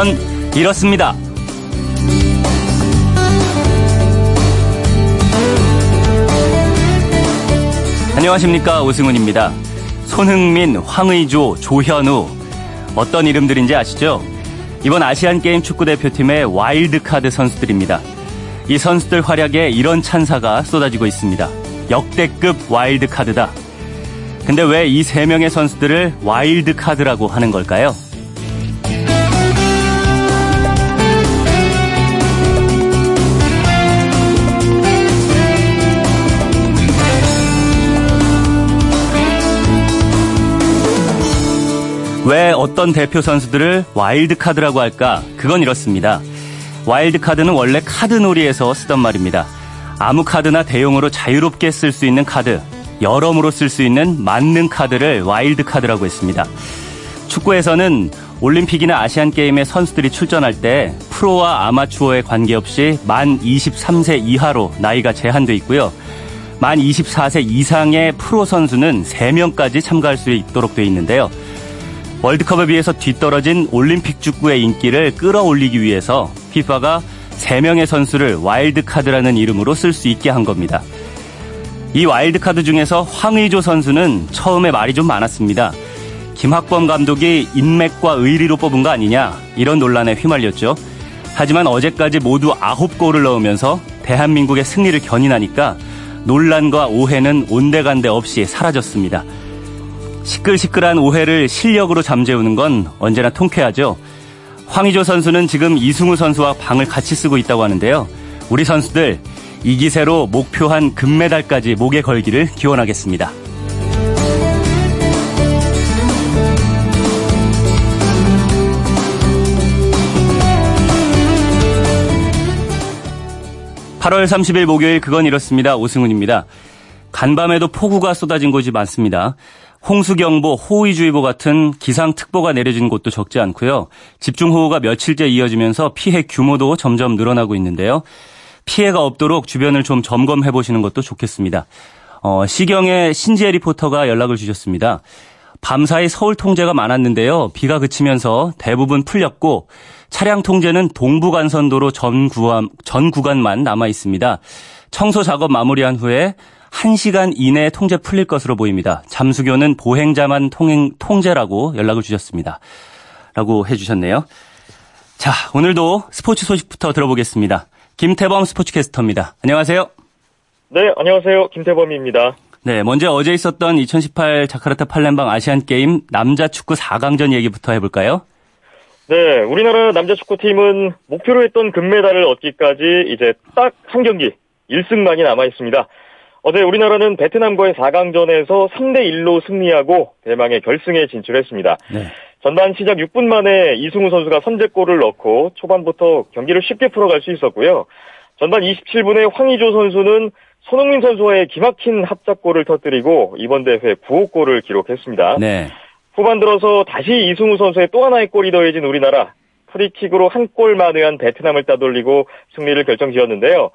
그건 이렇습니다. 안녕하십니까 오승훈입니다. 손흥민, 황의조, 조현우 어떤 이름들인지 아시죠? 이번 아시안 게임 축구 대표팀의 와일드 카드 선수들입니다. 이 선수들 활약에 이런 찬사가 쏟아지고 있습니다. 역대급 와일드 카드다. 근데 왜 이 세 명의 선수들을 와일드 카드라고 하는 걸까요? 왜 어떤 대표 선수들을 와일드카드라고 할까? 그건 이렇습니다. 와일드카드는 원래 카드놀이에서 쓰던 말입니다. 아무 카드나 대용으로 자유롭게 쓸 수 있는 카드, 여러모로 쓸 수 있는 만능 카드를 와일드카드라고 했습니다. 축구에서는 올림픽이나 아시안게임에 선수들이 출전할 때 프로와 아마추어에 관계없이 만 23세 이하로 나이가 제한돼 있고요. 만 24세 이상의 프로 선수는 3명까지 참가할 수 있도록 돼 있는데요. 월드컵에 비해서 뒤떨어진 올림픽 축구의 인기를 끌어올리기 위해서 피파가 3명의 선수를 와일드카드라는 이름으로 쓸 수 있게 한 겁니다. 이 와일드카드 중에서 황의조 선수는 처음에 말이 좀 많았습니다. 김학범 감독이 인맥과 의리로 뽑은 거 아니냐 이런 논란에 휘말렸죠. 하지만 어제까지 모두 9골을 넣으면서 대한민국의 승리를 견인하니까 논란과 오해는 온데간데 없이 사라졌습니다. 시끌시끌한 오해를 실력으로 잠재우는 건 언제나 통쾌하죠. 황의조 선수는 지금 이승우 선수와 방을 같이 쓰고 있다고 하는데요. 우리 선수들 이 기세로 목표한 금메달까지 목에 걸기를 기원하겠습니다. (8월 30일) 목요일 그건 이렇습니다 오승훈입니다 간밤에도 폭우가 쏟아진 곳이 많습니다. 홍수경보, 호의주의보 같은 기상특보가 내려진 곳도 적지 않고요. 집중호우가 며칠째 이어지면서 피해 규모도 점점 늘어나고 있는데요. 피해가 없도록 주변을 좀 점검해 보시는 것도 좋겠습니다. 어, 시경의 신지혜 리포터가 연락을 주셨습니다. 밤사이 서울 통제가 많았는데요. 비가 그치면서 대부분 풀렸고 차량 통제는 동부 간선도로 전 구간, 전 구간만 남아 있습니다. 청소 작업 마무리한 후에 1시간 이내에 통제 풀릴 것으로 보입니다. 잠수교는 보행자만 통행, 통제라고 연락을 주셨습니다. 라고 해주셨네요. 자, 오늘도 스포츠 소식부터 들어보겠습니다. 김태범 스포츠캐스터입니다. 안녕하세요. 네, 안녕하세요. 김태범입니다. 네, 먼저 어제 있었던 2018 자카르타 팔렘방 아시안 게임 남자 축구 4강전 얘기부터 해볼까요? 네, 우리나라 남자 축구팀은 목표로 했던 금메달을 얻기까지 이제 딱 한 경기 1승만이 남아 있습니다. 어제 우리나라는 베트남과의 4강전에서 3대 1로 승리하고 대망의 결승에 진출했습니다. 네. 전반 시작 6분 만에 이승우 선수가 선제골을 넣고 초반부터 경기를 쉽게 풀어갈 수 있었고요. 전반 27분에 황의조 선수는 손흥민 선수와의 기막힌 합작골을 터뜨리고 이번 대회 9호 골을 기록했습니다. 네. 후반 들어서 다시 이승우 선수의 또 하나의 골이 더해진 우리나라 프리킥으로 한 골 만회한 베트남을 따돌리고 승리를 결정지었는데요.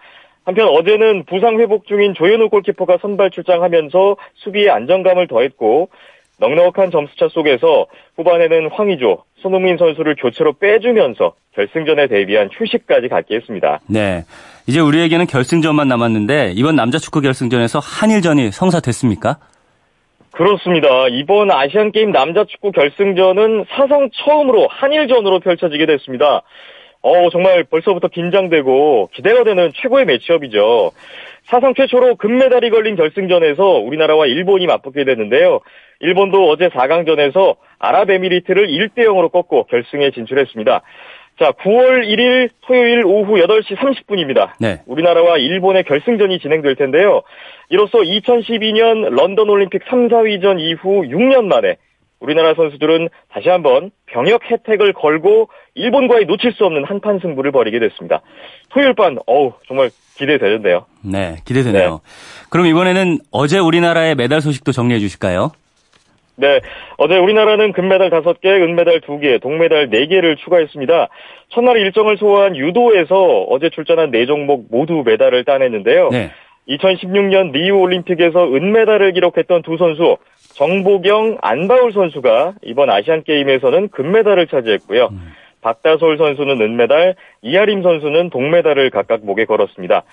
한편 어제는 부상 회복 중인 조현우 골키퍼가 선발 출장하면서 수비에 안정감을 더했고 넉넉한 점수차 속에서 후반에는 황의조, 손흥민 선수를 교체로 빼주면서 결승전에 대비한 휴식까지 갖게 했습니다. 네. 이제 우리에게는 결승전만 남았는데 이번 남자 축구 결승전에서 한일전이 성사됐습니까? 그렇습니다. 이번 아시안 게임 남자 축구 결승전은 사상 처음으로 한일전으로 펼쳐지게 됐습니다. 어, 정말 벌써부터 긴장되고 기대가 되는 최고의 매치업이죠. 사상 최초로 금메달이 걸린 결승전에서 우리나라와 일본이 맞붙게 됐는데요. 일본도 어제 4강전에서 아랍에미리트를 1대 0으로 꺾고 결승에 진출했습니다. 자, 9월 1일 토요일 오후 8시 30분입니다. 네. 우리나라와 일본의 결승전이 진행될 텐데요. 이로써 2012년 런던 올림픽 3, 4위전 이후 6년 만에 우리나라 선수들은 다시 한번 병역 혜택을 걸고 일본과의 놓칠 수 없는 한판 승부를 벌이게 됐습니다. 토요일 밤, 어우, 정말 기대되는데요. 네, 기대되네요. 네. 그럼 이번에는 어제 우리나라의 메달 소식도 정리해 주실까요? 네, 어제 우리나라는 금메달 5개, 은메달 2개, 동메달 4개를 추가했습니다. 첫날 일정을 소화한 유도에서 어제 출전한 4종목 모두 메달을 따냈는데요. 네. 2016년 리우 올림픽에서 은메달을 기록했던 두 선수 정보경, 안바울 선수가 이번 아시안 게임에서는 금메달을 차지했고요. 음. 박다솔 선수는 은메달, 이하림 선수는 동메달을 각각 목에 걸었습니다.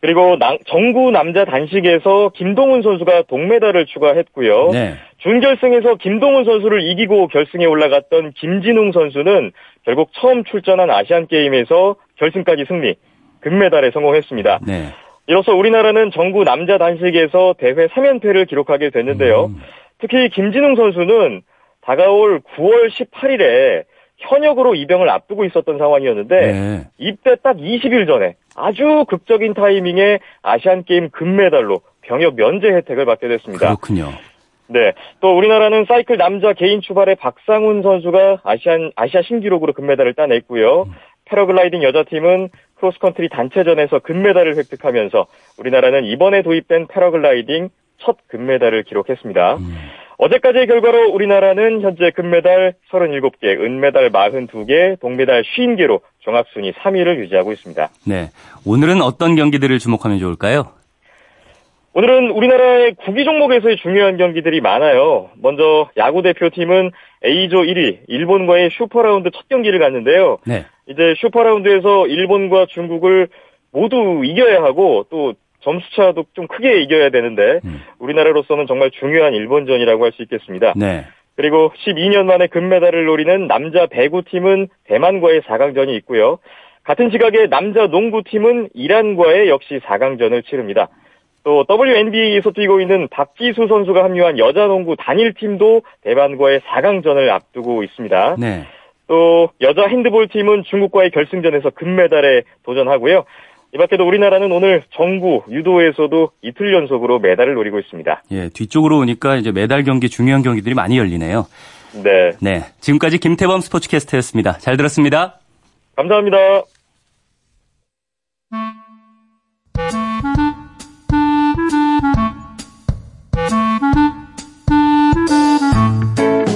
그리고 정구 남자 단식에서 김동훈 선수가 동메달을 추가했고요. 네. 준결승에서 김동훈 선수를 이기고 결승에 올라갔던 김진웅 선수는 결국 처음 출전한 아시안 게임에서 결승까지 승리, 금메달에 성공했습니다. 네. 이로써 우리나라는 정구 남자 단식에서 대회 3연패를 기록하게 됐는데요. 음. 특히 김진웅 선수는 다가올 9월 18일에 현역으로 입영을 앞두고 있었던 상황이었는데 네. 입대 딱 20일 전에 아주 극적인 타이밍에 아시안 게임 금메달로 병역 면제 혜택을 받게 됐습니다. 그렇군요. 네. 또 우리나라는 사이클 남자 개인 출발에 박상훈 선수가 아시안 아시아 신기록으로 금메달을 따냈고요. 음. 패러글라이딩 여자팀은 크로스컨트리 단체전에서 금메달을 획득하면서 우리나라는 이번에 도입된 패러글라이딩 첫 금메달을 기록했습니다. 음. 어제까지의 결과로 우리나라는 현재 금메달 37개, 은메달 42개, 동메달 50개로 종합순위 3위를 유지하고 있습니다. 네. 오늘은 어떤 경기들을 주목하면 좋을까요? 오늘은 우리나라의 구기 종목에서의 중요한 경기들이 많아요. 먼저 야구 대표팀은 A조 1위 일본과의 슈퍼라운드 첫 경기를 갔는데요. 네. 이제 슈퍼라운드에서 일본과 중국을 모두 이겨야 하고 또 점수차도 좀 크게 이겨야 되는데 음. 우리나라로서는 정말 중요한 일본전이라고 할 수 있겠습니다. 네. 그리고 12년 만에 금메달을 노리는 남자 배구팀은 대만과의 4강전이 있고요. 같은 시각에 남자 농구팀은 이란과의 역시 4강전을 치릅니다. 또 WNBA에서 뛰고 있는 박지수 선수가 합류한 여자 농구 단일팀도 대만과의 4강전을 앞두고 있습니다. 네. 또 여자 핸드볼 팀은 중국과의 결승전에서 금메달에 도전하고요. 이 밖에도 우리나라는 오늘 정구, 유도에서도 이틀 연속으로 메달을 노리고 있습니다. 예, 뒤쪽으로 오니까 이제 메달 경기 중요한 경기들이 많이 열리네요. 네. 네. 지금까지 김태범 스포츠캐스터였습니다. 잘 들었습니다. 감사합니다.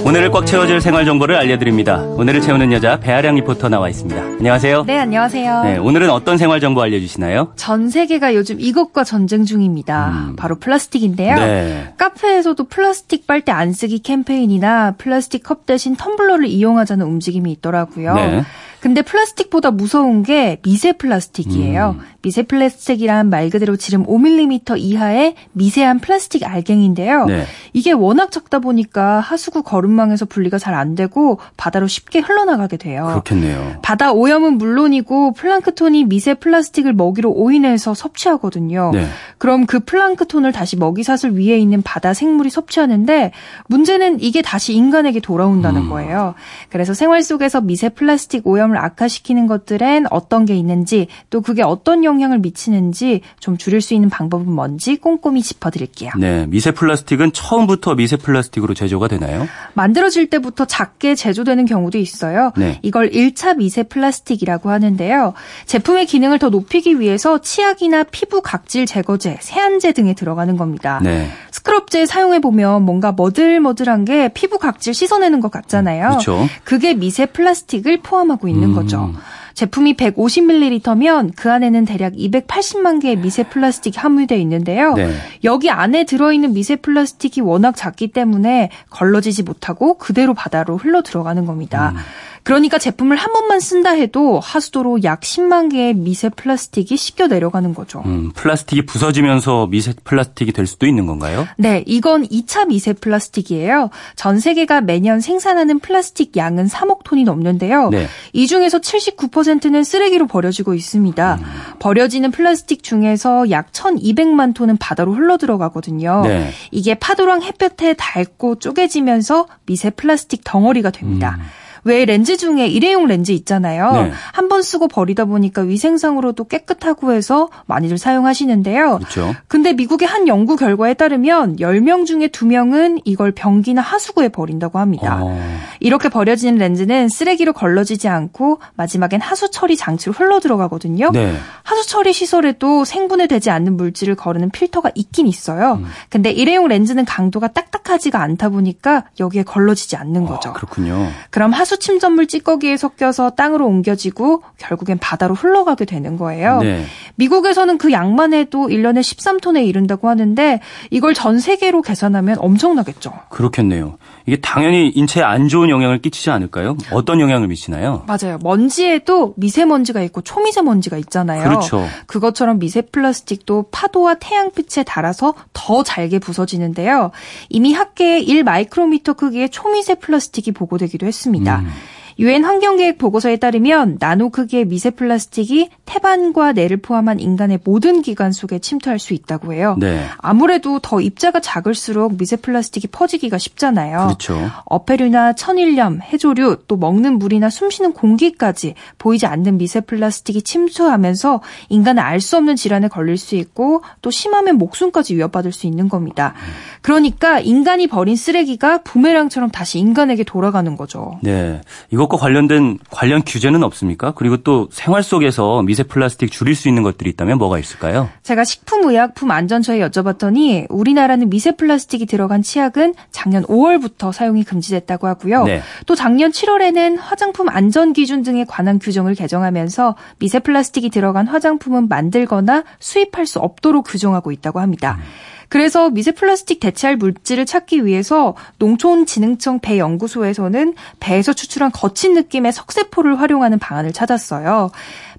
오늘을 꽉 채워줄 생활 정보를 알려드립니다. 오늘을 채우는 여자 배아량 리포터 나와 있습니다. 안녕하세요. 네, 안녕하세요. 네, 오늘은 어떤 생활 정보 알려주시나요? 전 세계가 요즘 이것과 전쟁 중입니다. 음. 바로 플라스틱인데요. 네. 카페에서도 플라스틱 빨대 안 쓰기 캠페인이나 플라스틱 컵 대신 텀블러를 이용하자는 움직임이 있더라고요. 네. 근데 플라스틱보다 무서운 게 미세 플라스틱이에요. 음. 미세 플라스틱이란 말 그대로 지름 5mm 이하의 미세한 플라스틱 알갱인데요. 네. 이게 워낙 작다 보니까 하수구 거름망에서 분리가 잘 안 되고 바다로 쉽게 흘러나가게 돼요. 그렇겠네요. 바다 오염은 물론이고 플랑크톤이 미세 플라스틱을 먹이로 오인해서 섭취하거든요. 네. 그럼 그 플랑크톤을 다시 먹이 사슬 위에 있는 바다 생물이 섭취하는데 문제는 이게 다시 인간에게 돌아온다는 음. 거예요. 그래서 생활 속에서 미세 플라스틱 오염을 악화시키는 것들엔 어떤 게 있는지 또 그게 어떤 영향을 미치는지 좀 줄일 수 있는 방법은 뭔지 꼼꼼히 짚어드릴게요. 네, 미세 플라스틱은 처음부터 미세 플라스틱으로 제조가 되나요? 만들어질 때부터 작게 제조되는 경우도 있어요. 네. 이걸 1차 미세 플라스틱이라고 하는데요. 제품의 기능을 더 높이기 위해서 치약이나 피부 각질 제거제, 세안제 등에 들어가는 겁니다. 네. 스크럽제 사용해 보면 뭔가 머들머들한 게 피부 각질 씻어내는 것 같잖아요. 그렇죠. 그게 미세 플라스틱을 포함하고 있는 음. 거죠. 제품이 150ml면 그 안에는 대략 280만 개의 미세 플라스틱이 함유되어 있는데요. 네. 여기 안에 들어있는 미세 플라스틱이 워낙 작기 때문에 걸러지지 못하고 그대로 바다로 흘러 들어가는 겁니다. 음. 그러니까 제품을 한 번만 쓴다 해도 하수도로 약 10만 개의 미세 플라스틱이 씻겨 내려가는 거죠. 음, 플라스틱이 부서지면서 미세 플라스틱이 될 수도 있는 건가요? 네, 이건 2차 미세 플라스틱이에요. 전 세계가 매년 생산하는 플라스틱 양은 3억 톤이 넘는데요. 네. 이 중에서 79%는 쓰레기로 버려지고 있습니다. 음. 버려지는 플라스틱 중에서 약 1,200만 톤은 바다로 흘러 들어가거든요. 네. 이게 파도랑 햇볕에 닳고 쪼개지면서 미세 플라스틱 덩어리가 됩니다. 음. 왜 렌즈 중에 일회용 렌즈 있잖아요. 네. 한번 쓰고 버리다 보니까 위생상으로도 깨끗하고 해서 많이들 사용하시는데요. 그렇죠. 근데 미국의 한 연구 결과에 따르면 10명 중에 2명은 이걸 변기나 하수구에 버린다고 합니다. 어. 이렇게 버려지는 렌즈는 쓰레기로 걸러지지 않고 마지막엔 하수 처리 장치로 흘러 들어가거든요. 네. 하수 처리 시설에도 생분해 되지 않는 물질을 거르는 필터가 있긴 있어요. 음. 근데 일회용 렌즈는 강도가 딱딱하지가 않다 보니까 여기에 걸러지지 않는 거죠. 어, 그렇군요. 그럼 하수 침전물 찌꺼기에 섞여서 땅으로 옮겨지고 결국엔 바다로 흘러가게 되는 거예요. 네. 미국에서는 그 양만 해도 1년에 13톤에 이른다고 하는데 이걸 전 세계로 계산하면 엄청나겠죠. 그렇겠네요. 이게 당연히 인체에 안 좋은 영향을 끼치지 않을까요? 어떤 영향을 미치나요? 맞아요. 먼지에도 미세먼지가 있고 초미세먼지가 있잖아요. 그렇죠. 그것처럼 미세 플라스틱도 파도와 태양빛에 닿아서 더 잘게 부서지는데요. 이미 학계에 1 마이크로미터 크기의 초미세 플라스틱이 보고되기도 했습니다. 음. 유엔 환경계획 보고서에 따르면 나노 크기의 미세 플라스틱이 태반과 뇌를 포함한 인간의 모든 기관 속에 침투할 수 있다고 해요. 네. 아무래도 더 입자가 작을수록 미세 플라스틱이 퍼지기가 쉽잖아요. 그렇죠. 어패류나 천일염, 해조류, 또 먹는 물이나 숨쉬는 공기까지 보이지 않는 미세 플라스틱이 침투하면서 인간은 알 수 없는 질환에 걸릴 수 있고 또 심하면 목숨까지 위협받을 수 있는 겁니다. 그러니까 인간이 버린 쓰레기가 부메랑처럼 다시 인간에게 돌아가는 거죠. 네. 이거 이것과 관련된 관련 규제는 없습니까? 그리고 또 생활 속에서 미세 플라스틱 줄일 수 있는 것들이 있다면 뭐가 있을까요? 제가 식품의약품안전처에 여쭤봤더니 우리나라는 미세 플라스틱이 들어간 치약은 작년 5월부터 사용이 금지됐다고 하고요. 네. 또 작년 7월에는 화장품 안전 기준 등에 관한 규정을 개정하면서 미세 플라스틱이 들어간 화장품은 만들거나 수입할 수 없도록 규정하고 있다고 합니다. 음. 그래서 미세 플라스틱 대체할 물질을 찾기 위해서 농촌진흥청 배 연구소에서는 배에서 추출한 거친 느낌의 석세포를 활용하는 방안을 찾았어요.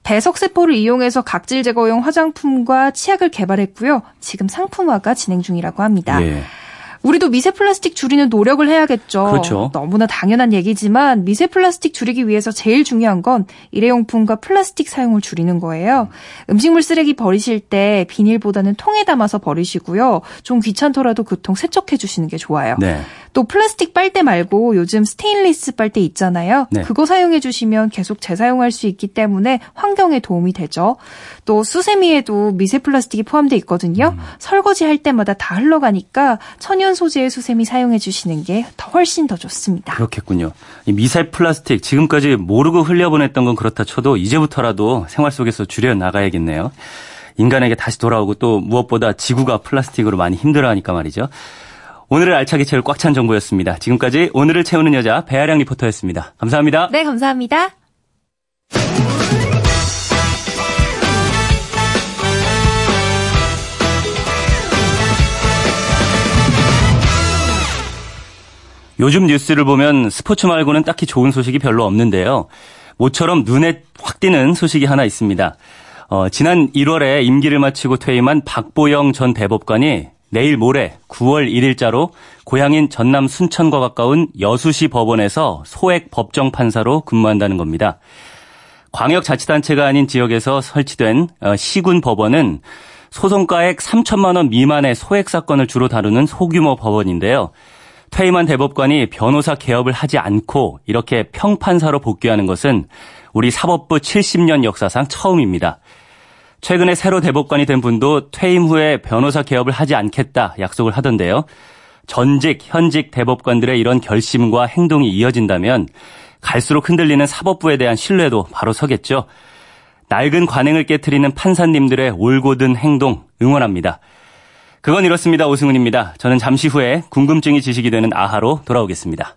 배석세포를 이용해서 각질 제거용 화장품과 치약을 개발했고요. 지금 상품화가 진행 중이라고 합니다. 예. 우리도 미세 플라스틱 줄이는 노력을 해야겠죠. 그렇죠. 너무나 당연한 얘기지만 미세 플라스틱 줄이기 위해서 제일 중요한 건 일회용품과 플라스틱 사용을 줄이는 거예요. 음식물 쓰레기 버리실 때 비닐보다는 통에 담아서 버리시고요. 좀 귀찮더라도 그 통 세척해 주시는 게 좋아요. 네. 또 플라스틱 빨대 말고 요즘 스테인리스 빨대 있잖아요. 네. 그거 사용해 주시면 계속 재사용할 수 있기 때문에 환경에 도움이 되죠. 또 수세미에도 미세 플라스틱이 포함되어 있거든요. 음. 설거지 할 때마다 다 흘러가니까 천연 소재의 수세미 사용해 주시는 게 더 훨씬 더 좋습니다. 그렇겠군요. 이 미세 플라스틱 지금까지 모르고 흘려보냈던 건 그렇다 쳐도 이제부터라도 생활 속에서 줄여 나가야겠네요. 인간에게 다시 돌아오고 또 무엇보다 지구가 플라스틱으로 많이 힘들어하니까 말이죠. 오늘을 알차게 채울 꽉 찬 정보였습니다. 지금까지 오늘을 채우는 여자 배아량 리포터였습니다. 감사합니다. 네, 감사합니다. 요즘 뉴스를 보면 스포츠 말고는 딱히 좋은 소식이 별로 없는데요. 모처럼 눈에 확 띄는 소식이 하나 있습니다. 어, 지난 1월에 임기를 마치고 퇴임한 박보영 전 대법관이 내일 모레 9월 1일자로 고향인 전남 순천과 가까운 여수시 법원에서 소액 법정 판사로 근무한다는 겁니다. 광역자치단체가 아닌 지역에서 설치된 어, 시군 법원은 소송가액 3천만 원 미만의 소액 사건을 주로 다루는 소규모 법원인데요. 퇴임한 대법관이 변호사 개업을 하지 않고 이렇게 평판사로 복귀하는 것은 우리 사법부 70년 역사상 처음입니다. 최근에 새로 대법관이 된 분도 퇴임 후에 변호사 개업을 하지 않겠다 약속을 하던데요. 전직, 현직 대법관들의 이런 결심과 행동이 이어진다면 갈수록 흔들리는 사법부에 대한 신뢰도 바로 서겠죠. 낡은 관행을 깨뜨리는 판사님들의 올곧은 행동 응원합니다. 그건 이렇습니다. 오승훈입니다. 저는 잠시 후에 궁금증이 지식이 되는 아하로 돌아오겠습니다.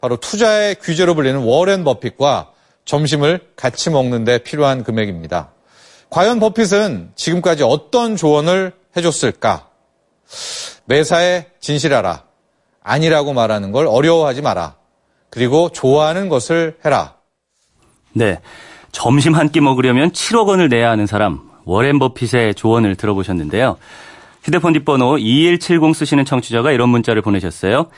바로 투자의 규제로 불리는 워렌 버핏과 점심을 같이 먹는데 필요한 금액입니다. 과연 버핏은 지금까지 어떤 조언을 해줬을까? 매사에 진실하라. 아니라고 말하는 걸 어려워하지 마라. 그리고 좋아하는 것을 해라. 네. 점심 한 끼 먹으려면 7억 원을 내야 하는 사람, 워렌 버핏의 조언을 들어보셨는데요. 휴대폰 뒷번호 2170 쓰시는 청취자가 이런 문자를 보내셨어요.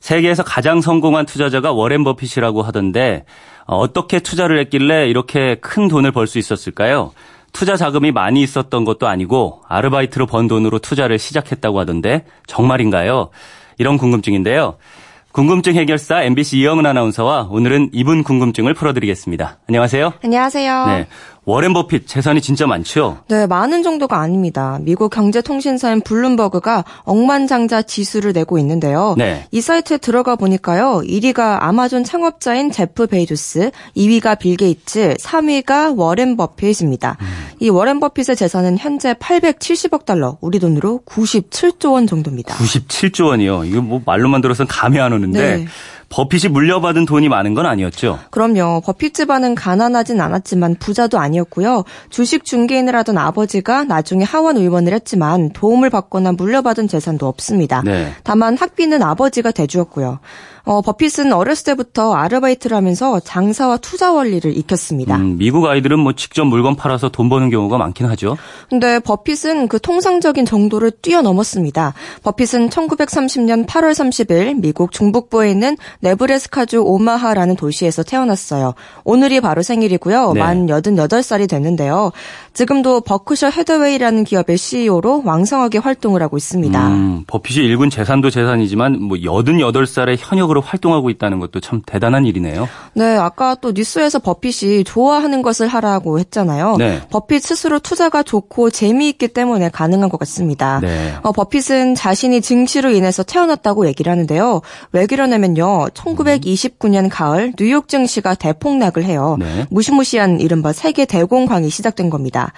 세계에서 가장 성공한 투자자가 워렌 버핏이라고 하던데 어떻게 투자를 했길래 이렇게 큰 돈을 벌 수 있었을까요? 투자 자금이 많이 있었던 것도 아니고 아르바이트로 번 돈으로 투자를 시작했다고 하던데 정말인가요? 이런 궁금증인데요. 궁금증 해결사 MBC 이영은 아나운서와 오늘은 이분 궁금증을 풀어드리겠습니다. 안녕하세요. 안녕하세요. 네. 워렌 버핏 재산이 진짜 많죠? 네, 많은 정도가 아닙니다. 미국 경제통신사인 블룸버그가 억만장자 지수를 내고 있는데요. 네. 이 사이트에 들어가 보니까요. 1위가 아마존 창업자인 제프 베이조스, 2위가 빌 게이츠, 3위가 워렌 버핏입니다. 음. 이 워렌 버핏의 재산은 현재 870억 달러, 우리 돈으로 97조 원 정도입니다. 97조 원이요. 이거 뭐 말로만 들어서는 감이 안 오는데 네. 버핏이 물려받은 돈이 많은 건 아니었죠? 그럼요. 버핏 집안은 가난하진 않았지만 부자도 아니었고요. 주식 중개인을 하던 아버지가 나중에 하원 의원을 했지만 도움을 받거나 물려받은 재산도 없습니다. 네. 다만 학비는 아버지가 대주었고요. 어, 버핏은 어렸을 때부터 아르바이트를 하면서 장사와 투자 원리를 익혔습니다. 음, 미국 아이들은 뭐 직접 물건 팔아서 돈 버는 경우가 많긴 하죠. 근데 버핏은 그 통상적인 정도를 뛰어넘었습니다. 버핏은 1930년 8월 30일 미국 중북부에 있는 네브레스카주 오마하라는 도시에서 태어났어요. 오늘이 바로 생일이고요. 네. 만 88살이 됐는데요. 지금도 버크셔 헤드웨이라는 기업의 CEO로 왕성하게 활동을 하고 있습니다. 음, 버핏이 일군 재산도 재산이지만 뭐 88살의 현역을 적극적으로 활동하고 있다는 것도 참 대단한 일이네요. 네, 아까 또 뉴스에서 버핏이 좋아하는 것을 하라고 했잖아요. 네. 버핏 스스로 투자가 좋고 재미있기 때문에 가능한 것 같습니다. 네. 어, 버핏은 자신이 증시로 인해서 태어났다고 얘기를 하는데요. 왜 그러냐면요. 1929년 가을 뉴욕 증시가 대폭락을 해요. 네. 무시무시한 이른바 세계 대공황이 시작된 겁니다.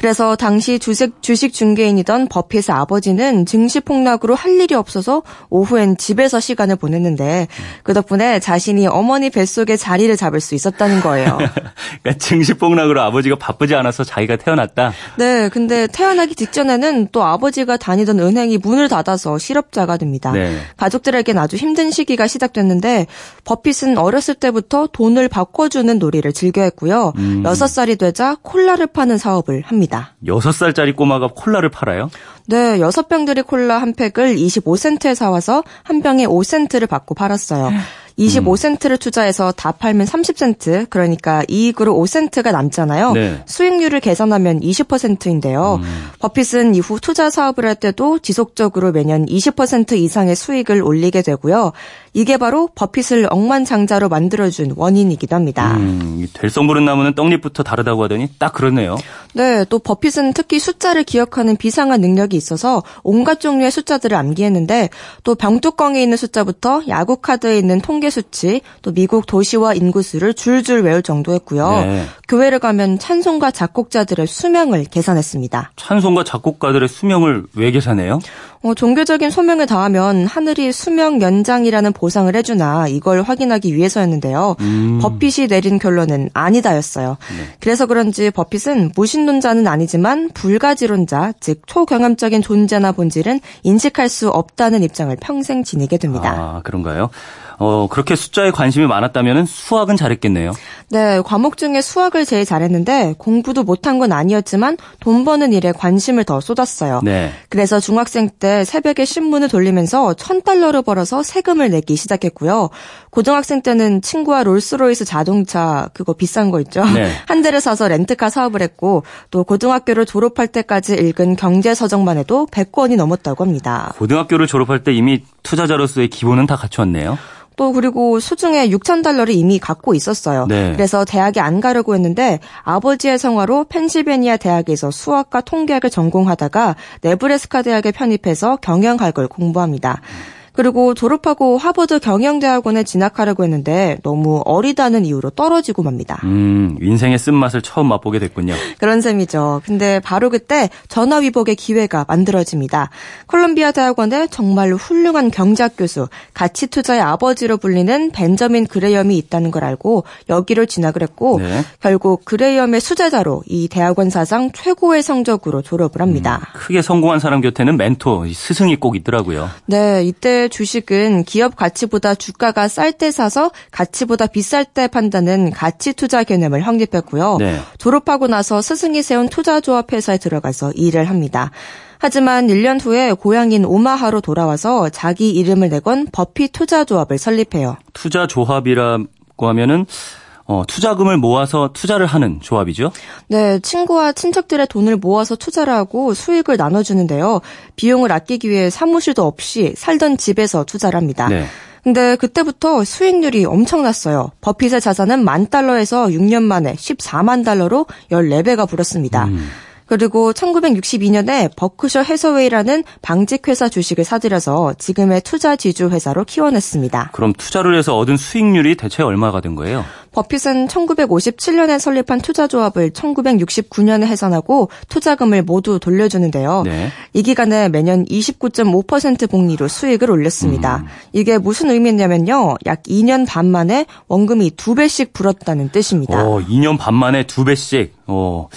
그래서 당시 주식, 주식 중개인이던 버핏의 아버지는 증시 폭락으로 할 일이 없어서 오후엔 집에서 시간을 보냈는데 그 덕분에 자신이 어머니 뱃속에 자리를 잡을 수 있었다는 거예요. 그러니까 증시 폭락으로 아버지가 바쁘지 않아서 자기가 태어났다? 네, 근데 태어나기 직전에는 또 아버지가 다니던 은행이 문을 닫아서 실업자가 됩니다. 네. 가족들에겐 아주 힘든 시기가 시작됐는데 버핏은 어렸을 때부터 돈을 바꿔주는 놀이를 즐겨 했고요. 음. 6살이 되자 콜라를 파는 사업을 합니다. 있습니다. 6살짜리 꼬마가 콜라를 팔아요? 네, 6병들이 콜라 한 팩을 25센트에 사와서 한 병에 5센트를 받고 팔았어요. 25센트를 음. 투자해서 다 팔면 30센트, 그러니까 이익으로 5센트가 남잖아요. 네. 수익률을 계산하면 20%인데요. 음. 버핏은 이후 투자 사업을 할 때도 지속적으로 매년 20% 이상의 수익을 올리게 되고요. 이게 바로 버핏을 억만장자로 만들어준 원인이기도 합니다. 음, 될성 부른 나무는 떡잎부터 다르다고 하더니 딱 그렇네요. 네, 또 버핏은 특히 숫자를 기억하는 비상한 능력이 있어서 온갖 종류의 숫자들을 암기했는데 또 병뚜껑에 있는 숫자부터 야구 카드에 있는 통계 수치, 또 미국 도시와 인구수를 줄줄 외울 정도였고요. 네. 교회를 가면 찬송가 작곡자들의 수명을 계산했습니다. 찬송가 작곡가들의 수명을 왜 계산해요? 어, 종교적인 소명을 다하면 하늘이 수명 연장이라는 보상을 해주나 이걸 확인하기 위해서였는데요. 음. 버핏이 내린 결론은 아니다였어요. 네. 그래서 그런지 버핏은 무신론자는 아니지만 불가지론자, 즉 초경험적인 존재나 본질은 인식할 수 없다는 입장을 평생 지니게 됩니다. 아, 그런가요? 어, 그렇게 숫자에 관심이 많았다면 수학은 잘했겠네요. 네, 과목 중에 수학을 제일 잘했는데 공부도 못한 건 아니었지만 돈 버는 일에 관심을 더 쏟았어요. 네. 그래서 중학생 때 새벽에 신문을 돌리면서 천 달러를 벌어서 세금을 내기 시작했고요. 고등학생 때는 친구와 롤스로이스 자동차 그거 비싼 거 있죠. 네. 한 대를 사서 렌트카 사업을 했고 또 고등학교를 졸업할 때까지 읽은 경제 서적만 해도 100권이 넘었다고 합니다. 고등학교를 졸업할 때 이미 투자자로서의 기본은 다 갖췄네요. 또 그리고 수중에 6천 달러를 이미 갖고 있었어요. 네. 그래서 대학에 안 가려고 했는데 아버지의 성화로 펜실베니아 대학에서 수학과 통계학을 전공하다가 네브래스카 대학에 편입해서 경영학을 공부합니다. 음. 그리고 졸업하고 하버드 경영대학원에 진학하려고 했는데 너무 어리다는 이유로 떨어지고 맙니다. 음, 인생의 쓴맛을 처음 맛보게 됐군요. 그런 셈이죠. 근데 바로 그때 전화위복의 기회가 만들어집니다. 콜롬비아 대학원에 정말 훌륭한 경제학 교수, 가치 투자의 아버지로 불리는 벤저민 그레이엄이 있다는 걸 알고 여기를 진학을 했고 네. 결국 그레이엄의 수제자로 이 대학원 사상 최고의 성적으로 졸업을 합니다. 음, 크게 성공한 사람 곁에는 멘토, 스승이 꼭 있더라고요. 네, 이때 주식은 기업 가치보다 주가가 쌀 때 사서 가치보다 비쌀 때 판다는 가치 투자 개념을 확립했고요. 네. 졸업하고 나서 스승이 세운 투자조합 회사에 들어가서 일을 합니다. 하지만 1년 후에 고향인 오마하로 돌아와서 자기 이름을 내건 버피 투자조합을 설립해요. 투자조합이라고 하면은 어, 투자금을 모아서 투자를 하는 조합이죠? 네, 친구와 친척들의 돈을 모아서 투자를 하고 수익을 나눠주는데요. 비용을 아끼기 위해 사무실도 없이 살던 집에서 투자를 합니다. 네. 근데 그때부터 수익률이 엄청났어요. 버핏의 자산은 만 달러에서 6년 만에 14만 달러로 14배가 불었습니다. 음. 그리고 1962년에 버크셔 해서웨이라는 방직회사 주식을 사들여서 지금의 투자 지주 회사로 키워냈습니다. 그럼 투자를 해서 얻은 수익률이 대체 얼마가 된 거예요? 버핏은 1957년에 설립한 투자조합을 1969년에 해산하고 투자금을 모두 돌려주는데요. 네. 이 기간에 매년 29.5% 복리로 수익을 올렸습니다. 음. 이게 무슨 의미냐면요. 약 2년 반 만에 원금이 2배씩 불었다는 뜻입니다. 오, 2년 반 만에 2배씩. 오.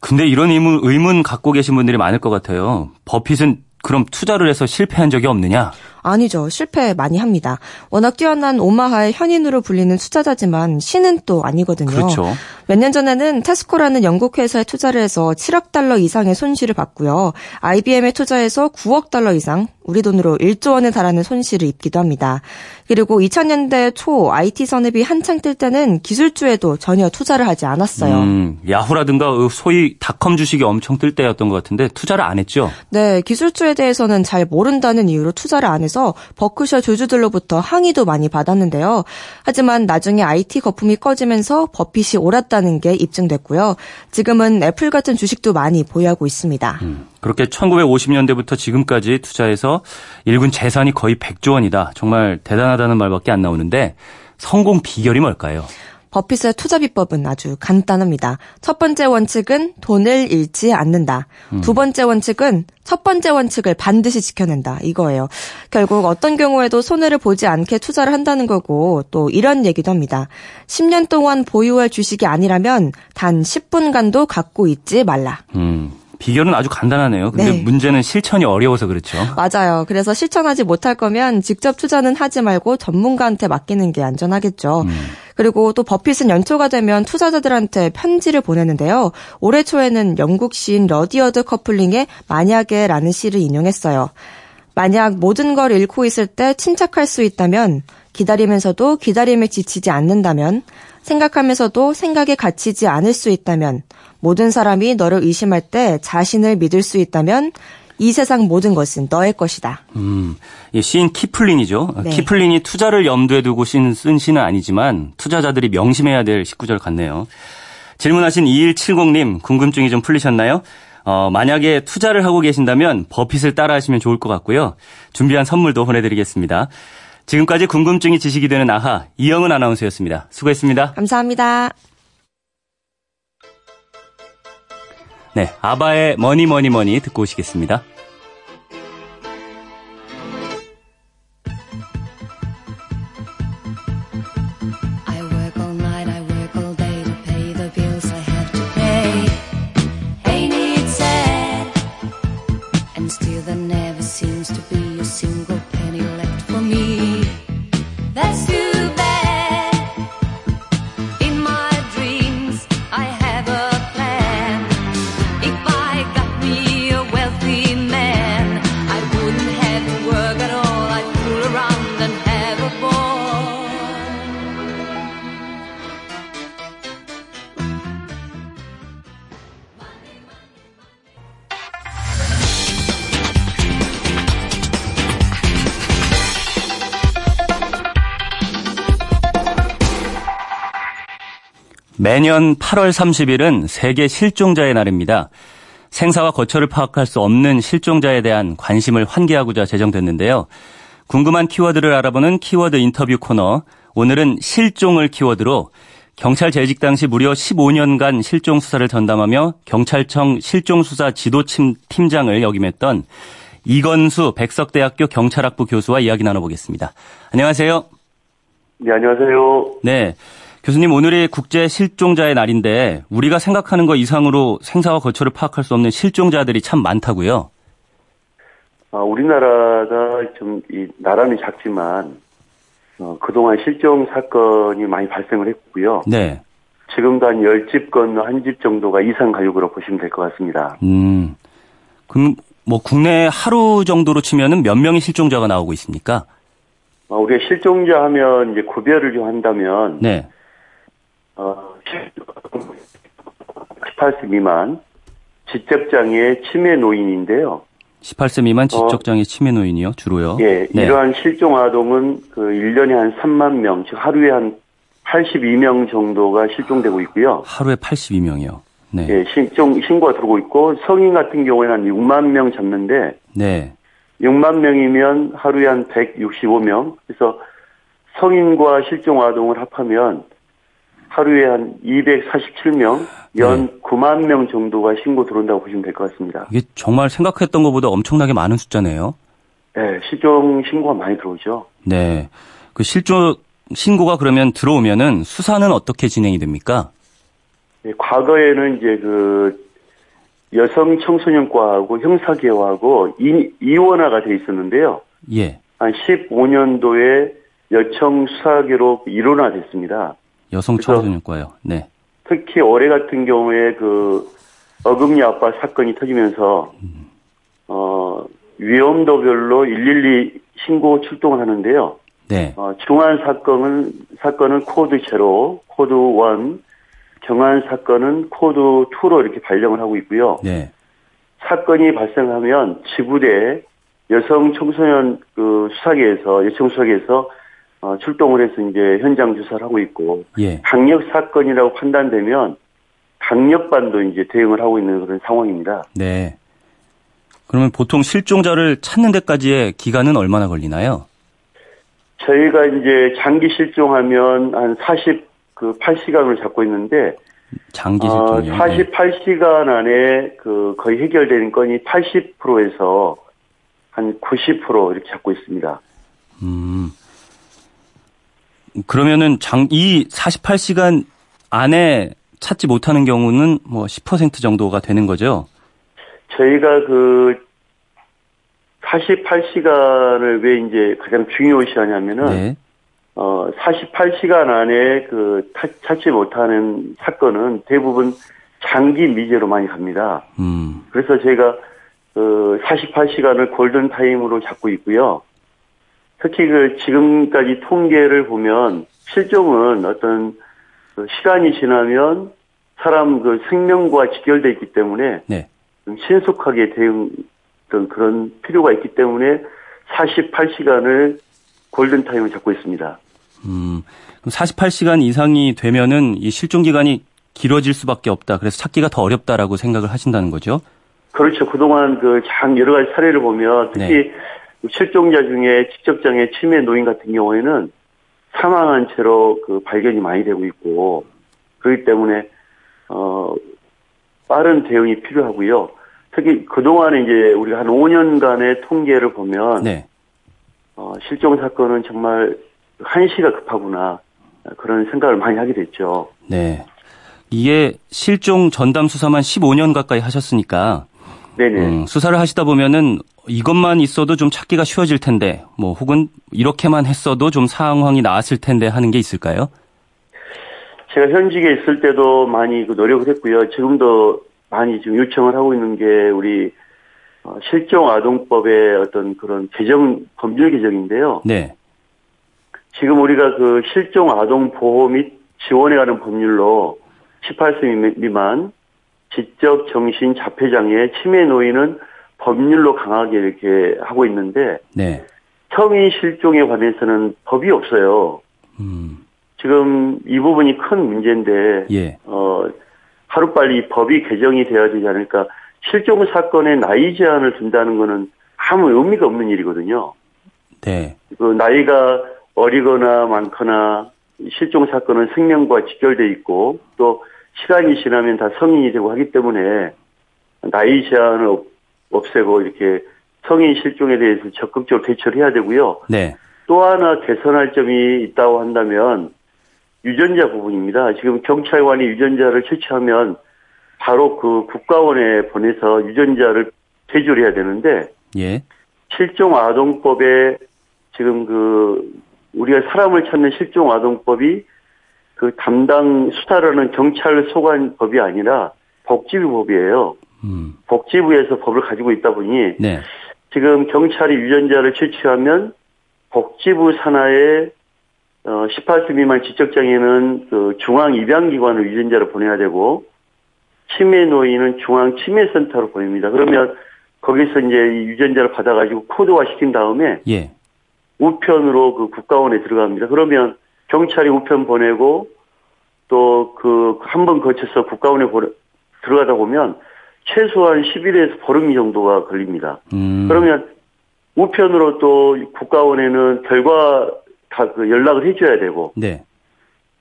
근데 이런 의문, 의문 갖고 계신 분들이 많을 것 같아요. 버핏은 그럼 투자를 해서 실패한 적이 없느냐? 아니죠. 실패 많이 합니다. 워낙 뛰어난 오마하의 현인으로 불리는 투자자지만 신은 또 아니거든요. 그렇죠. 몇 년 전에는 테스코라는 영국 회사에 투자를 해서 7억 달러 이상의 손실을 봤고요. IBM에 투자해서 9억 달러 이상, 우리 돈으로 1조 원에 달하는 손실을 입기도 합니다. 그리고 2000년대 초 IT 산업이 한창 뜰 때는 기술주에도 전혀 투자를 하지 않았어요. 음, 야후라든가 소위 닷컴 주식이 엄청 뜰 때였던 것 같은데 투자를 안 했죠? 네, 기술주에 대해서는 잘 모른다는 이유로 투자를 안 해서 버크셔 조주들로부터 항의도 많이 받았는데요. 하지만 나중에 IT 거품이 꺼지면서 버핏이 옳았다는 게 입증됐고요. 지금은 애플 같은 주식도 많이 보유하고 있습니다. 음. 그렇게 1950년대부터 지금까지 투자해서 일군 재산이 거의 100조 원이다. 정말 대단하다는 말밖에 안 나오는데 성공 비결이 뭘까요? 버핏의 투자 비법은 아주 간단합니다. 첫 번째 원칙은 돈을 잃지 않는다. 음. 두 번째 원칙은 첫 번째 원칙을 반드시 지켜낸다. 이거예요. 결국 어떤 경우에도 손해를 보지 않게 투자를 한다는 거고 또 이런 얘기도 합니다. 10년 동안 보유할 주식이 아니라면 단 10분간도 갖고 있지 말라. 음. 비결은 아주 간단하네요. 근데 네. 문제는 실천이 어려워서 그렇죠. 맞아요. 그래서 실천하지 못할 거면 직접 투자는 하지 말고 전문가한테 맡기는 게 안전하겠죠. 음. 그리고 또 버핏은 연초가 되면 투자자들한테 편지를 보내는데요. 올해 초에는 영국 시인 러디어드 키플링의 만약에라는 시를 인용했어요. 만약 모든 걸 잃고 있을 때 침착할 수 있다면 기다리면서도 기다림에 지치지 않는다면 생각하면서도 생각에 갇히지 않을 수 있다면 모든 사람이 너를 의심할 때 자신을 믿을 수 있다면 이 세상 모든 것은 너의 것이다. 음, 예, 시인 키플린이죠. 네. 키플린이 투자를 염두에 두고 쓴, 쓴 시는 아니지만 투자자들이 명심해야 될 19절 같네요. 질문하신 2170님 궁금증이 좀 풀리셨나요? 어, 만약에 투자를 하고 계신다면 버핏을 따라 하시면 좋을 것 같고요. 준비한 선물도 보내드리겠습니다. 지금까지 궁금증이 지식이 되는 아하 이영은 아나운서였습니다. 수고했습니다. 감사합니다. 네, 아바의 Money Money Money 듣고 오시겠습니다. 매년 8월 30일은 세계 실종자의 날입니다. 생사와 거처를 파악할 수 없는 실종자에 대한 관심을 환기하고자 제정됐는데요. 궁금한 키워드를 알아보는 키워드 인터뷰 코너. 오늘은 실종을 키워드로 경찰 재직 당시 무려 15년간 실종 수사를 전담하며 경찰청 실종수사 지도팀 팀장을 역임했던 이건수 백석대학교 경찰학부 교수와 이야기 나눠보겠습니다. 안녕하세요. 네, 안녕하세요. 네. 교수님 오늘이 국제 실종자의 날인데 우리가 생각하는 것 이상으로 생사와 거처를 파악할 수 없는 실종자들이 참 많다고요. 아, 우리나라가 좀 이 나라는 작지만 어, 그동안 실종 사건이 많이 발생을 했고요. 네. 지금도 한 10집 건너 한 집 정도가 이상 가족으로 보시면 될 것 같습니다. 음. 그럼 뭐 국내 하루 정도로 치면은 몇 명의 실종자가 나오고 있습니까? 아, 우리가 실종자 하면 이제 구별을 좀 한다면 네. 어, 18세 미만 지적장애 치매 노인인데요. 18세 미만 지적장애 어, 치매 노인이요, 주로요? 예, 네. 이러한 실종 아동은 그 1년에 한 3만 명, 즉 하루에 한 82명 정도가 실종되고 있고요. 하루에 82명이요. 네. 예, 실종 신고가 들어오고 있고 성인 같은 경우에는 한 6만 명 잡는데 네. 6만 명이면 하루에 한 165명. 그래서 성인과 실종 아동을 합하면 하루에 한 247명, 연 네. 9만 명 정도가 신고 들어온다고 보시면 될 것 같습니다. 이게 정말 생각했던 것보다 엄청나게 많은 숫자네요. 네, 실종 신고가 많이 들어오죠. 네. 그 실종 신고가 그러면 들어오면은 수사는 어떻게 진행이 됩니까? 네, 과거에는 이제 그 여성 청소년과하고 형사계하고 이원화가 돼 있었는데요. 예. 한 15년도에 여청 수사계로 일원화 됐습니다. 여성 청소년과요. 네. 특히 올해 같은 경우에 그 어금니 아빠 사건이 터지면서 음. 어 위험도별로 112 신고 출동을 하는데요. 네. 어, 중한 사건은 사건은 코드 제로, 코드 1, 경한 사건은 코드 2로 이렇게 발령을 하고 있고요. 네. 사건이 발생하면 지구대 여성 청소년 그 수사계에서 여청 수사계에서 어, 출동을 해서 이제 현장 조사를 하고 있고 예. 강력 사건이라고 판단되면 강력반도 이제 대응을 하고 있는 그런 상황입니다. 네. 그러면 보통 실종자를 찾는 데까지의 기간은 얼마나 걸리나요? 저희가 이제 장기 실종하면 한 48시간을 잡고 있는데 장기 실종이요? 어, 48시간 안에 그 거의 해결되는 건이 80%에서 한 90% 이렇게 잡고 있습니다. 음. 그러면은 장, 이 48시간 안에 찾지 못하는 경우는 뭐 10% 정도가 되는 거죠? 저희가 그 48시간을 왜 이제 가장 중요시 하냐면은 네. 어 48시간 안에 그 찾지 못하는 사건은 대부분 장기 미제로 많이 갑니다. 음. 그래서 제가 그 48시간을 골든 타임으로 잡고 있고요. 특히 그 지금까지 통계를 보면 실종은 어떤 그 시간이 지나면 사람 그 생명과 직결돼 있기 때문에 네. 신속하게 대응 그런 필요가 있기 때문에 48시간을 골든 타임을 잡고 있습니다. 음, 그럼 48시간 이상이 되면은 이 실종 기간이 길어질 수밖에 없다. 그래서 찾기가 더 어렵다라고 생각을 하신다는 거죠? 그렇죠. 그동안 그 장 여러 가지 사례를 보면 특히 네. 실종자 중에 직접장애 치매 노인 같은 경우에는 사망한 채로 그 발견이 많이 되고 있고 그렇기 때문에 어 빠른 대응이 필요하고요. 특히 그동안에 이제 우리가 한 5년간의 통계를 보면 네. 어 실종 사건은 정말 한시가 급하구나 그런 생각을 많이 하게 됐죠. 네. 이게 실종 전담 수사만 15년 가까이 하셨으니까 네네. 음, 수사를 하시다 보면은 이것만 있어도 좀 찾기가 쉬워질 텐데, 뭐 혹은 이렇게만 했어도 좀 상황이 나았을 텐데 하는 게 있을까요? 제가 현직에 있을 때도 많이 그 노력을 했고요. 지금도 많이 지금 요청을 하고 있는 게 우리 어, 실종 아동법의 어떤 그런 개정 법률 개정인데요. 네. 지금 우리가 그 실종 아동 보호 및 지원에 관한 법률로 18세 미만 지적 정신 자폐 장애 치매 노인은 법률로 강하게 이렇게 하고 있는데 네. 성인 실종에 관해서는 법이 없어요. 음. 지금 이 부분이 큰 문제인데 예. 어 하루빨리 법이 개정이 되어야 되지 않을까. 실종 사건에 나이 제한을 둔다는 거는 아무 의미가 없는 일이거든요. 네. 그 나이가 어리거나 많거나 실종 사건은 생명과 직결돼 있고 또 시간이 지나면 다 성인이 되고 하기 때문에 나이 제한을 없애고 이렇게 성인 실종에 대해서 적극적으로 대처를 해야 되고요. 네. 또 하나 개선할 점이 있다고 한다면 유전자 부분입니다. 지금 경찰관이 유전자를 채취하면 바로 그 국가원에 보내서 유전자를 제조를 해야 되는데 예. 실종 아동법에 지금 그 우리가 사람을 찾는 실종 아동법이 그 담당 수사라는 경찰 소관 법이 아니라 복지부 법이에요. 음. 복지부에서 법을 가지고 있다 보니 네. 지금 경찰이 유전자를 채취하면 복지부 산하에 어, 18세 미만 지적장애는 그 중앙 입양기관을 유전자로 보내야 되고 치매 노인은 중앙 치매센터로 보냅니다. 그러면 거기서 이제 유전자를 받아가지고 코드화 시킨 다음에 예. 우편으로 그 국가원에 들어갑니다. 그러면 경찰이 우편 보내고 또 그 한 번 거쳐서 국가원에 보내, 들어가다 보면 최소한 10일에서 보름 정도가 걸립니다. 음. 그러면 우편으로 또 국가원에는 결과 다 그 연락을 해줘야 되고 네.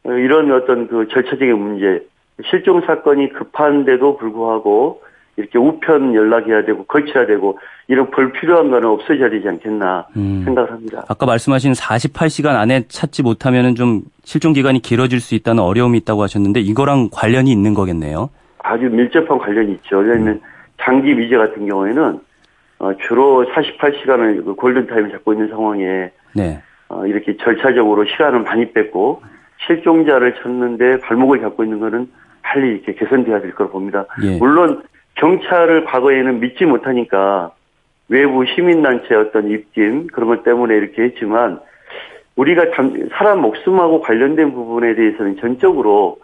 어, 이런 어떤 그 절차적인 문제 실종 사건이 급한데도 불구하고 이렇게 우편 연락해야 되고 거쳐야 되고 이런 불필요한 거는 없어져야 되지 않겠나 음. 생각을 합니다. 아까 말씀하신 48시간 안에 찾지 못하면은 좀 실종 기간이 길어질 수 있다는 어려움이 있다고 하셨는데 이거랑 관련이 있는 거겠네요. 아주 밀접한 관련이 있죠. 왜냐하면 음. 장기 미제 같은 경우에는 어, 주로 48시간을 그 골든타임을 잡고 있는 상황에 네. 어, 이렇게 절차적으로 시간을 많이 뺐고 실종자를 찾는데 발목을 잡고 있는 거는 빨리 이렇게 개선돼야 될 거로 봅니다. 예. 물론 경찰을 과거에는 믿지 못하니까 외부 시민단체 어떤 입김 그런 것 때문에 이렇게 했지만 우리가 사람 목숨하고 관련된 부분에 대해서는 전적으로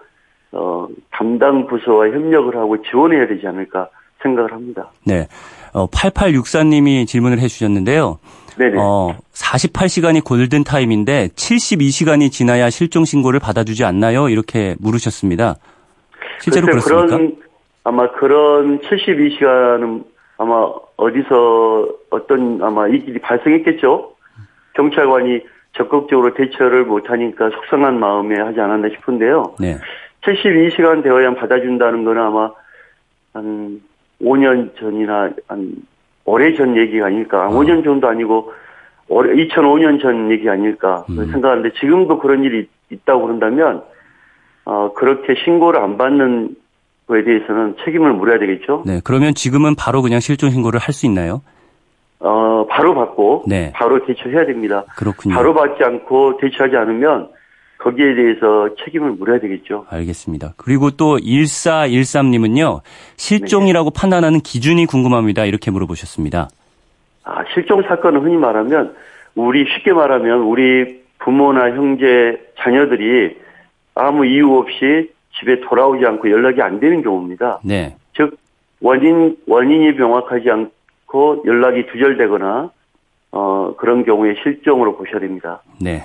어, 담당 부서와 협력을 하고 지원해야 되지 않을까 생각을 합니다. 네. 어, 8864님이 질문을 해 주셨는데요. 네네. 어, 48시간이 골든 타임인데 72시간이 지나야 실종 신고를 받아주지 않나요? 이렇게 물으셨습니다. 실제로 그렇습니까? 그런, 아마 그런 72시간은 아마 어디서 어떤 아마 이 일이 발생했겠죠? 경찰관이 적극적으로 대처를 못하니까 속상한 마음에 하지 않았나 싶은데요. 네. 72시간 되어야 받아준다는 거는 아마 한 5년 전이나 한 오래 전 얘기가 아닐까. 어. 5년 전도 아니고 2005년 전 얘기 아닐까 음. 생각하는데 지금도 그런 일이 있다고 그런다면 어, 그렇게 신고를 안 받는 거에 대해서는 책임을 물어야 되겠죠. 네. 그러면 지금은 바로 그냥 실종 신고를 할 수 있나요? 어, 바로 받고 네. 바로 대처해야 됩니다. 그렇군요. 바로 받지 않고 대처하지 않으면 거기에 대해서 책임을 물어야 되겠죠. 알겠습니다. 그리고 또 1413님은요. 실종이라고 네. 판단하는 기준이 궁금합니다. 이렇게 물어보셨습니다. 아, 실종 사건은 흔히 말하면 우리 쉽게 말하면 우리 부모나 형제, 자녀들이 아무 이유 없이 집에 돌아오지 않고 연락이 안 되는 경우입니다. 네. 즉 원인 원인이 명확하지 않고 연락이 두절되거나 어, 그런 경우에 실종으로 보셔야 됩니다. 네.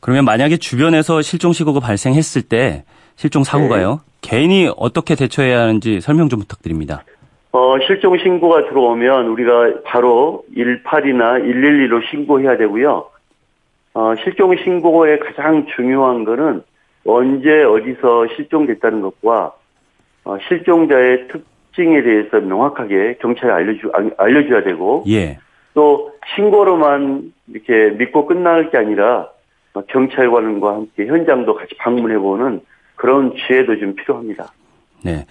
그러면 만약에 주변에서 실종 시고가 발생했을 때 실종 사고가요. 네. 개인이 어떻게 대처해야 하는지 설명 좀 부탁드립니다. 어, 실종 신고가 들어오면 우리가 바로 18이나 112로 신고해야 되고요. 어, 실종 신고의 가장 중요한 거는 언제 어디서 실종됐다는 것과 어, 실종자의 특징에 대해서 명확하게 경찰에 알려주, 알려줘야 되고 예. 또 신고로만 이렇게 믿고 끝날 게 아니라 경찰관과 함께 현장도 같이 방문해보는 그런 지혜도 좀 필요합니다. 네.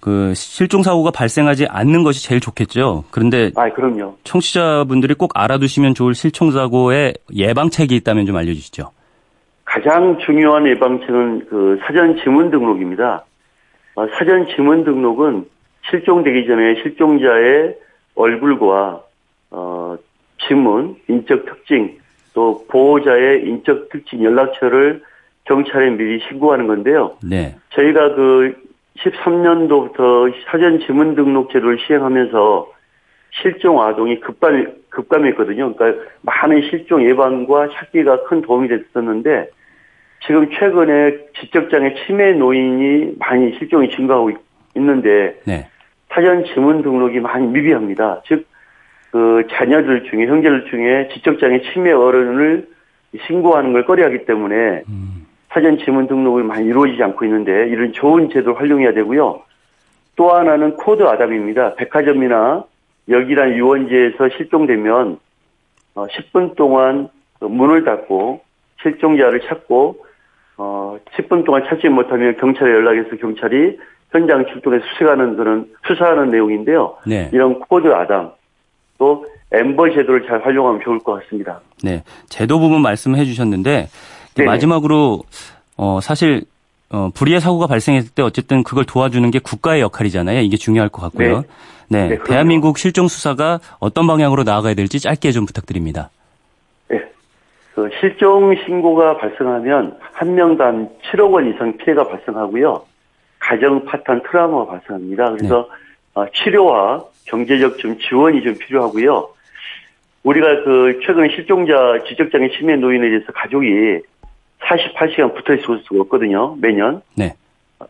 그 실종 사고가 발생하지 않는 것이 제일 좋겠죠. 그런데 아, 그럼요. 청취자분들이 꼭 알아두시면 좋을 실종 사고의 예방책이 있다면 좀 알려 주시죠. 가장 중요한 예방책은 그 사전 지문 등록입니다. 어, 사전 지문 등록은 실종되기 전에 실종자의 얼굴과 어, 지문, 인적 특징, 또 보호자의 인적 특징 연락처를 경찰에 미리 신고하는 건데요. 네. 저희가 그 13년도부터 사전 지문 등록 제도를 시행하면서 실종 아동이 급감 급감했거든요. 그러니까 많은 실종 예방과 찾기가 큰 도움이 됐었는데 지금 최근에 지적장애 치매 노인이 많이 실종이 증가하고 있는데 네. 사전 지문 등록이 많이 미비합니다. 즉 그 자녀들 중에 형제들 중에 지적장애 치매 어른을 신고하는 걸 꺼려하기 때문에 음. 사전 지문 등록을 많이 이루어지지 않고 있는데 이런 좋은 제도를 활용해야 되고요. 또 하나는 코드 아담입니다. 백화점이나 여기란 유원지에서 실종되면 10분 어, 동안 그 문을 닫고 실종자를 찾고 어 10분 동안 찾지 못하면 경찰에 연락해서 경찰이 현장 출동해 수색하는 그런 수사하는 내용인데요. 네. 이런 코드 아담 또 앰버 제도를 잘 활용하면 좋을 것 같습니다. 네, 제도 부분 말씀해 주셨는데 마지막으로 어 사실 어 불의의 사고가 발생했을 때 어쨌든 그걸 도와주는 게 국가의 역할이잖아요. 이게 중요할 것 같고요. 네, 네, 네 대한민국 실종 수사가 어떤 방향으로 나아가야 될지 짧게 좀 부탁드립니다. 네. 그 실종 신고가 발생하면 한 명당 7억 원 이상 피해가 발생하고요. 가정 파탄 트라우마가 발생합니다. 그래서 네. 어, 치료와 경제적 좀 지원이 좀 필요하고요. 우리가 그 최근 실종자 지적장애 치매 노인에 대해서 가족이 48시간 붙어 있을 수가 없거든요. 매년. 네.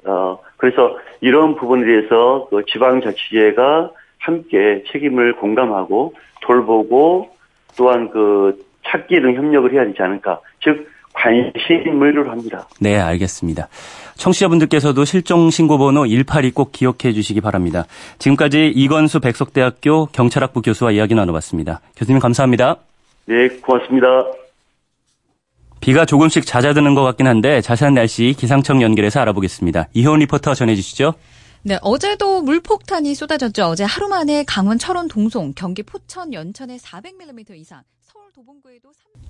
어, 그래서 이런 부분에 대해서 그 지방자치제가 함께 책임을 공감하고 돌보고 또한 그 찾기 등 협력을 해야 되지 않을까. 즉, 관심을 합니다. 네, 알겠습니다. 청취자분들께서도 실종 신고 번호 182 꼭 기억해 주시기 바랍니다. 지금까지 이건수 백석대학교 경찰학부 교수와 이야기 나눠봤습니다. 교수님 감사합니다. 네, 고맙습니다. 비가 조금씩 잦아드는 것 같긴 한데 자세한 날씨 기상청 연결해서 알아보겠습니다. 이효원 리포터 전해주시죠. 네, 어제도 물폭탄이 쏟아졌죠. 어제 하루 만에 강원 철원 동송, 경기 포천 연천에 400mm 이상, 도봉구에도 3...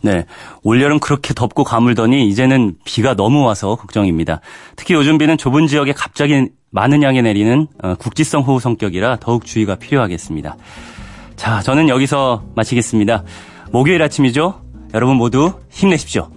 네. 올여름 그렇게 덥고 가물더니 이제는 비가 너무 와서 걱정입니다. 특히 요즘 비는 좁은 지역에 갑자기 많은 양이 내리는 어, 국지성 호우 성격이라 더욱 주의가 필요하겠습니다. 자, 저는 여기서 마치겠습니다. 목요일 아침이죠? 여러분 모두 힘내십시오.